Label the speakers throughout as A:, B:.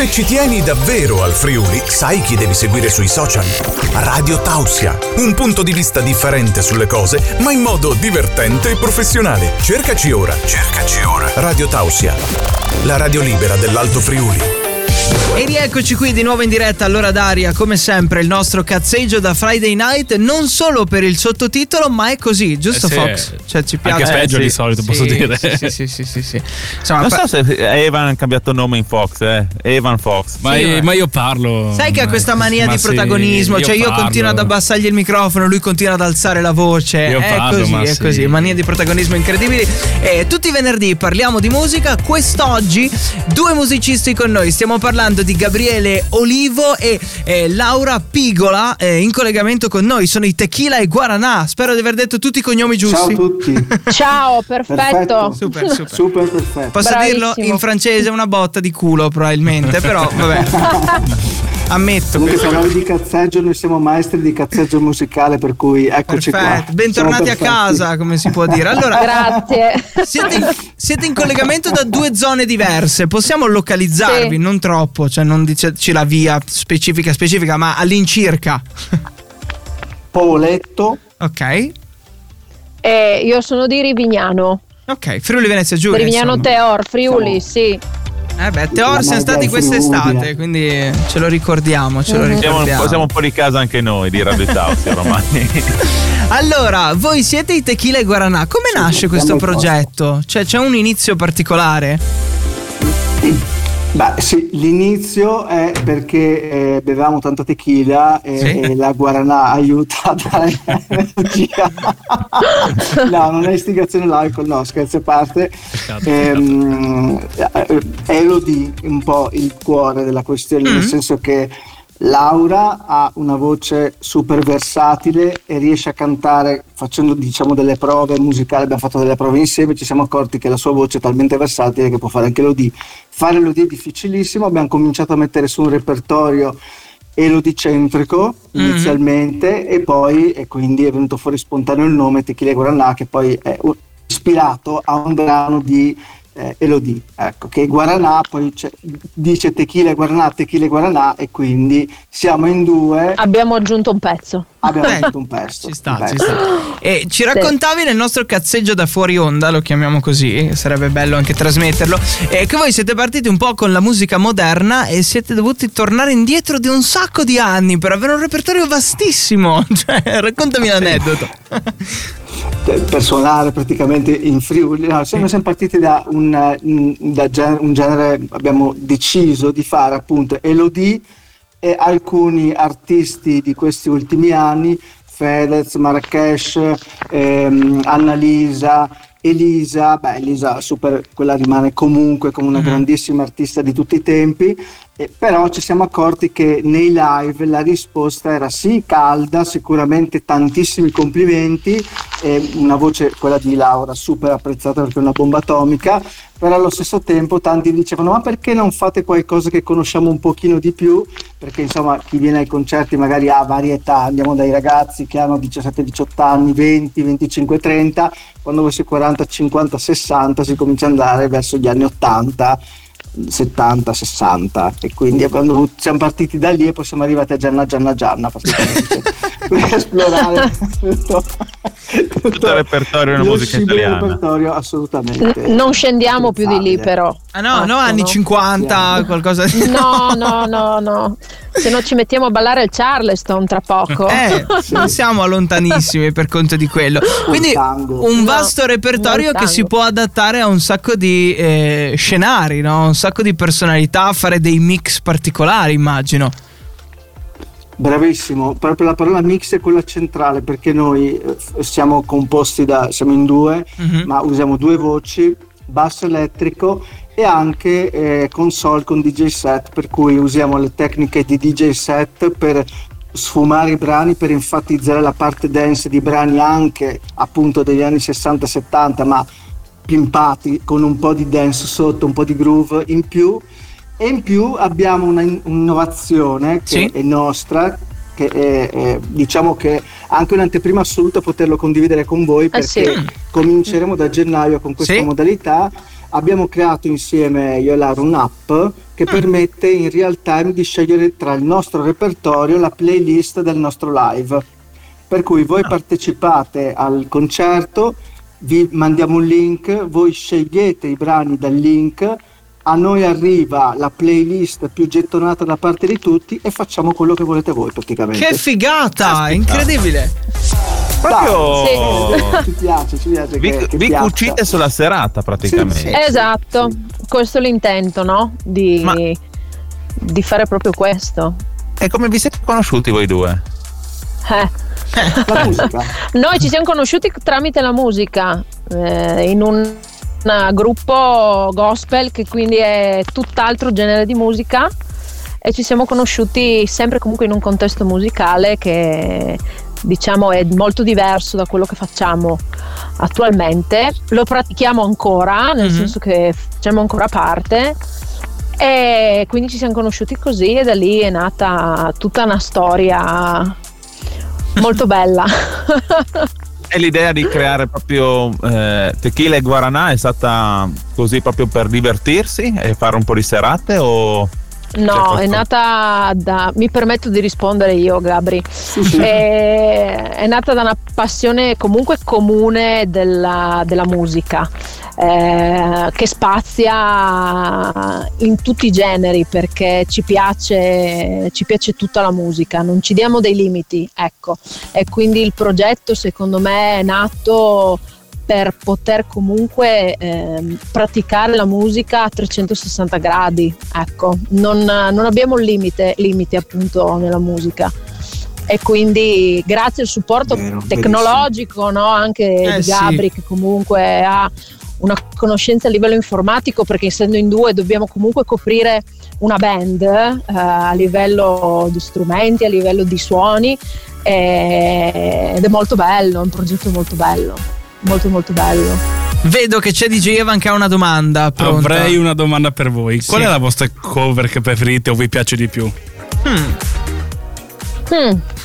A: Se ci tieni davvero al Friuli, sai chi devi seguire sui social? Radio Tausia, un punto di vista differente sulle cose, ma in modo divertente e professionale. Cercaci ora, cercaci ora. Radio Tausia, la radio libera dell'Alto Friuli.
B: E rieccoci qui di nuovo in diretta all'ora d'aria, come sempre il nostro cazzeggio da Friday Night, non solo per il sottotitolo, ma è così, giusto
C: Eh sì.
B: Fox? Cioè ci piace.
C: Anche peggio
B: Eh,
C: di
B: sì.
C: solito, posso
B: Sì,
C: dire.
B: Sì, sì, sì, sì, sì. Insomma,
D: Non
B: pa-
D: so se Evan ha cambiato nome in Fox, eh. Evan Fox.
C: Ma,
B: Sì, ma-
C: io parlo.
B: Sai che ha questa mania
C: ma
B: di
C: sì,
B: protagonismo, cioè io
C: parlo.
B: continuo ad abbassargli il microfono, lui continua ad alzare la voce.
C: Io
B: è
C: parlo,
B: così,
C: ma
B: è
C: sì.
B: così, mania di protagonismo incredibili. E tutti i venerdì parliamo di musica. Quest'oggi due musicisti con noi. Stiamo parlando di Gabriele Olivo e eh, Laura Pigola eh, in collegamento con noi. Sono i Tequila e Guaranà. Spero di aver detto tutti i cognomi giusti.
E: Ciao a tutti.
F: Ciao, perfetto.
E: Perfetto.
B: Super, super.
E: Super perfetto.
B: Posso
F: Bravissimo.
B: dirlo in francese una botta di culo probabilmente, però vabbè. Ammetto
E: Comunque parlavi di cazzeggio, noi siamo maestri di cazzeggio musicale, per cui eccoci
B: Perfetto,
E: qua.
B: bentornati a
E: perfetti.
B: casa, come si può dire. Allora,
F: Grazie.
B: siete in, siete in collegamento da due zone diverse. Possiamo localizzarvi,
F: Sì.
B: non troppo, cioè non dicerci la via specifica, specifica, ma all'incirca.
E: Poletto,
B: Ok?
F: Eh, io sono di Rivignano.
B: Ok, Friuli Venezia Giulia.
F: Rivignano
B: insomma.
F: Teor, Friuli, sì.
B: Eh beh, Teor siamo stati quest'estate, quindi ce lo ricordiamo, ce lo
F: Mhm.
D: Siamo un,
B: ricordiamo.
D: po', siamo un po' di casa anche noi di Radio Tausia ormai.
B: Allora, voi siete i Tequila e Guaranà. Come
E: Sì,
B: nasce questo progetto? Cioè, c'è un inizio particolare?
E: Beh, sì, l'inizio è perché eh, bevevamo tanta tequila e,
B: Sì.
E: e la guaranà aiuta a dare energia. no, non è istigazione all'alcol, no, scherzi a parte.
C: Peccato,
E: Ehm, eh, Elodie un po' il cuore della questione,
B: Mm.
E: nel senso che Laura ha una voce super versatile e riesce a cantare facendo diciamo delle prove musicali, abbiamo fatto delle prove insieme, ci siamo accorti che la sua voce è talmente versatile che può fare anche l'Odie. Fare l'Odie è difficilissimo, abbiamo cominciato a mettere su un repertorio elodicentrico
B: Mhm.
E: inizialmente e poi e quindi è venuto fuori spontaneo il nome Tequila Guaranà che poi è ispirato a un brano di eh, Elodie, ecco, che Guaranà poi c'è- dice Tequila e Guaranà, Tequila e Guaranà e quindi siamo in due,
F: Abbiamo aggiunto un pezzo.
E: abbiamo
B: Eh,
E: fatto un pezzo.
B: Ci sta,
E: un
B: ci
E: pezzo.
B: sta. E ci raccontavi nel nostro cazzeggio da fuori onda, lo chiamiamo così, sarebbe bello anche trasmetterlo, eh, che voi siete partiti un po' con la musica moderna e siete dovuti tornare indietro di un sacco di anni per avere un repertorio vastissimo. Cioè, raccontami l'aneddoto.
E: per per suonare praticamente in Friuli. No, siamo sempre partiti da un, eh, da gen- un genere, abbiamo deciso di fare appunto Elodie e alcuni artisti di questi ultimi anni, Fedez, Marrakesh, ehm, Annalisa, Elisa, beh Elisa super, quella rimane comunque come una
B: Mhm.
E: grandissima artista di tutti i tempi, eh, però ci siamo accorti che nei live la risposta era sì calda, sicuramente tantissimi complimenti, e una voce, quella di Laura, super apprezzata perché è una bomba atomica, però allo stesso tempo tanti dicevano ma perché non fate qualcosa che conosciamo un pochino di più? Perché insomma chi viene ai concerti magari ha varie età, andiamo dai ragazzi che hanno 17, 18 anni, 20, 25, 30, quando sei 40, 50, 60 si comincia ad andare verso gli anni 80. 70, 60 e quindi dovuto- siamo partiti da lì e poi siamo arrivati a Gianna Gianna Gianna praticamente per esplorare tutto,
D: Tutto il repertorio della musica italiana.
E: repertorio assolutamente
F: N- non scendiamo più di lì, però.
B: Ah no, no, anni 50,
E: Sì.
B: qualcosa di...
F: No, no, no, no. Se no ci mettiamo a ballare il Charleston tra poco.
B: Eh, non siamo lontanissimi per conto di quello. Quindi un vasto repertorio
F: no, il
B: che si può adattare a un sacco di eh, scenari, no? un sacco di personalità, fare dei mix particolari, immagino.
E: Bravissimo, proprio la parola mix è quella centrale perché noi eh, siamo composti da, siamo in due,
B: Mhm.
E: ma usiamo due voci, basso elettrico e anche eh, console con DJ set, per cui usiamo le tecniche di DJ set per sfumare i brani, per enfatizzare la parte dance di brani anche appunto degli anni 60-70, ma pimpati con un po' di dance sotto, un po' di groove in più e in più abbiamo una un'innovazione che
B: Sì.
E: è nostra che è, è, diciamo che anche un'anteprima assoluta poterlo condividere con voi perché
F: sì.
E: cominceremo da gennaio con questa
B: Sì.
E: modalità abbiamo creato insieme io e Lara un'app che permette in real time di scegliere tra il nostro repertorio la playlist del nostro live. Per cui voi partecipate al concerto, vi mandiamo un link, voi scegliete i brani dal link, a noi arriva la playlist più gettonata da parte di tutti e facciamo quello che volete voi praticamente.
B: Che figata,
D: Aspetta.
B: incredibile.
D: Proprio
E: Dai, ci piace, ci piace
D: vi,
E: che, che
D: vi cucite sulla serata praticamente.
E: Sì, sì.
F: Esatto, questo è l'intento, no? Di,
D: Ma-
F: di fare proprio questo.
D: E come vi siete conosciuti voi due?
F: Eh.
E: La musica.
F: Noi ci siamo conosciuti tramite la musica, eh, in un un gruppo gospel che quindi è tutt'altro genere di musica e ci siamo conosciuti sempre comunque in un contesto musicale che diciamo è molto diverso da quello che facciamo attualmente. Lo pratichiamo ancora, nel
B: Mhm.
F: senso che facciamo ancora parte. E quindi ci siamo conosciuti così e da lì è nata tutta una storia molto bella.
D: E l'idea di creare proprio eh, tequila e guaranà è stata così proprio per divertirsi e fare un po' di serate o...
F: No, è nata da. Mi permetto di rispondere io, Gabri.
E: Sì, sì.
F: È, è nata da una passione comunque comune della, della musica, eh, che spazia in tutti i generi perché ci piace, ci piace tutta la musica, non ci diamo dei limiti, ecco. E quindi il progetto, secondo me, è nato per poter comunque ehm, praticare la musica a 360 gradi, ecco, non, non abbiamo limite, limiti appunto nella musica. E quindi grazie al supporto
E: Vero,
F: tecnologico no, anche
B: Eh,
F: di
B: sì.
F: Gabri che comunque ha una conoscenza a livello informatico perché essendo in due dobbiamo comunque coprire una band eh, a livello di strumenti, a livello di suoni eh, ed è molto bello, è un progetto molto bello, molto molto bello.
B: Vedo che c'è DJ Evan che ha una domanda pronta.
C: Avrei una domanda per voi. Qual
B: Sì.
C: è la vostra cover che preferite o vi piace di più?
B: Hmm,
F: Mm,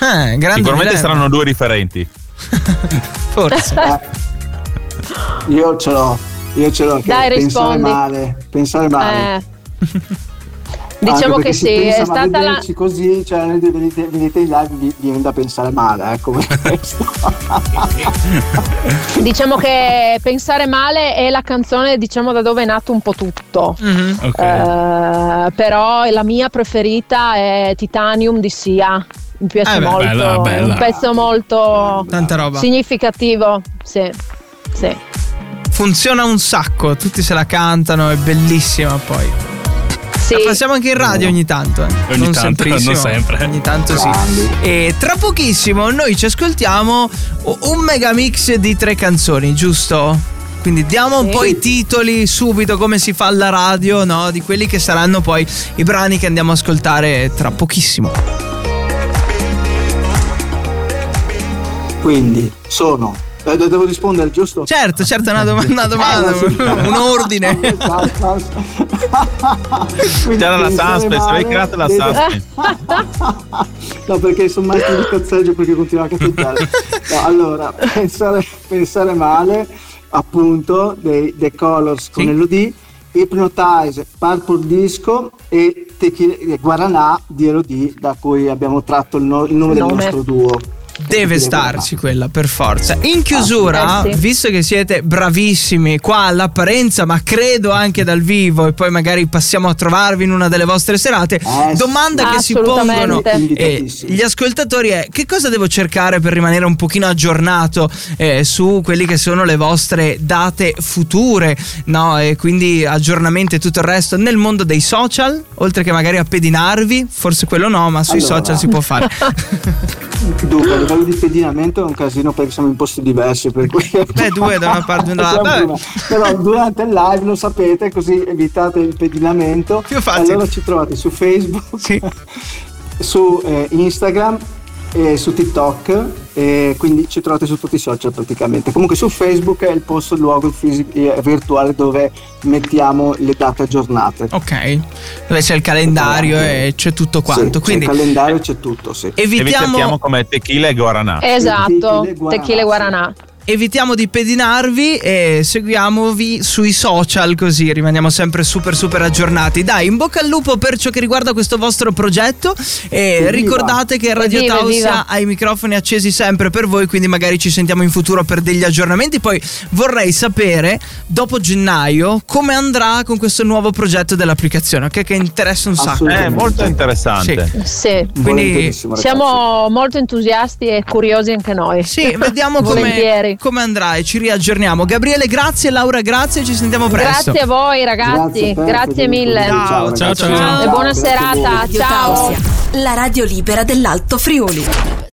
B: eh, grande
D: Sicuramente
B: idea.
D: saranno due differenti.
B: Forse.
E: Eh, io ce l'ho, io ce l'ho.
F: Dai,
E: pensare
F: rispondi.
E: male, pensare male.
F: eh. Diciamo che
E: si pensa,
F: è stata la,
E: così, cioè venite, venite in live vi viene da pensare male, ecco questo.
F: diciamo che pensare male è la canzone diciamo da dove è nato un po' tutto.
B: Mhm.
C: Ok.
F: Eh, però la mia preferita è Titanium di Sia. Mi piace
B: Eh beh,
F: molto,
C: bella,
F: è
C: bella.
F: un pezzo molto
B: Tanta roba.
F: significativo. Sì, sì.
B: Funziona un sacco, tutti se la cantano, è bellissima poi.
F: Sì.
B: La passiamo anche in radio ogni tanto, eh.
C: Ogni
B: non
C: tanto, non sempre.
B: Ogni tanto sì. E tra pochissimo noi ci ascoltiamo un mega mix di tre canzoni, giusto? Quindi diamo un
F: Sì.
B: po' i titoli subito come si fa alla radio, no? Di quelli che saranno poi i brani che andiamo a ascoltare tra pochissimo.
E: Quindi sono. eh, devo rispondere giusto?
B: Certo, certo, una, dom- una domanda,
E: Eh, sì.
B: un ordine.
D: C'era la suspense, avevi creato la suspense.
E: No, perché sono mai di cazzeggio perché continua a cazzeggiare. No, allora, pensare, pensare male, appunto, dei The Colors con
B: Sì.
E: Elodie, Hypnotize, Purple Disco e Tequila, Guaranà di Elodie, da cui abbiamo tratto il, no- il nome del
F: Nome.
E: nostro duo.
B: Deve starci quella per forza. In chiusura,
F: Eh sì.
B: visto che siete bravissimi qua all'apparenza, ma credo anche dal vivo, e poi magari passiamo a trovarvi in una delle vostre serate.
E: Eh,
B: domanda
F: sì.
B: che si pongono eh, gli ascoltatori è: che cosa devo cercare per rimanere un pochino aggiornato eh, su quelli che sono le vostre date future? No, e quindi aggiornamenti e tutto il resto nel mondo dei social, oltre che magari a pedinarvi, forse quello no, ma sui
E: Allora.
B: social si può fare.
E: Dunque, a livello di pedinamento è un casino perché siamo in posti diversi. Per cui
B: Beh, due da una parte e dall'altra.
E: Però durante il live lo sapete, così evitate il pedinamento.
B: Più facile.
E: Allora ci trovate su Facebook,
B: Sì.
E: su eh, Instagram e su TikTok. E quindi ci trovate su tutti i social praticamente. Comunque su Facebook è il posto, il luogo fisico, eh, virtuale dove mettiamo le date aggiornate.
B: Ok, dove c'è il calendario e c'è tutto quanto.
E: Sì,
B: Quindi
E: c'è il calendario c'è tutto, sì.
D: E vi
B: evitiamo.
D: cerchiamo come tequila e guaranà.
F: Esatto,
E: Tequila e Guaranà,
F: tequila e guaranà.
B: Evitiamo di pedinarvi e seguiamovi sui social così rimaniamo sempre super super aggiornati. Dai, in bocca al lupo per ciò che riguarda questo vostro progetto e
E: Evviva.
B: ricordate che Radio
F: Evviva,
B: Tausia
F: evviva.
B: ha i microfoni accesi sempre per voi, quindi magari ci sentiamo in futuro per degli aggiornamenti. Poi vorrei sapere dopo gennaio come andrà con questo nuovo progetto dell'applicazione, ok? Che interessa un sacco.
D: È
E: Assolutamente.
D: molto interessante.
F: Sì.
B: Quindi
E: Volentierissimo, ragazzi.
F: Siamo molto entusiasti e curiosi anche noi.
B: Sì, vediamo come, Come andrà e ci riaggiorniamo. Gabriele, grazie, Laura, grazie, ci sentiamo presto.
F: Grazie a voi ragazzi, grazie,
E: Federico.
F: mille.
B: Ciao,
E: ragazzi.
C: ciao, ciao.
F: E buona
E: grazie
F: serata, ciao.
G: La radio libera dell'Alto Friuli.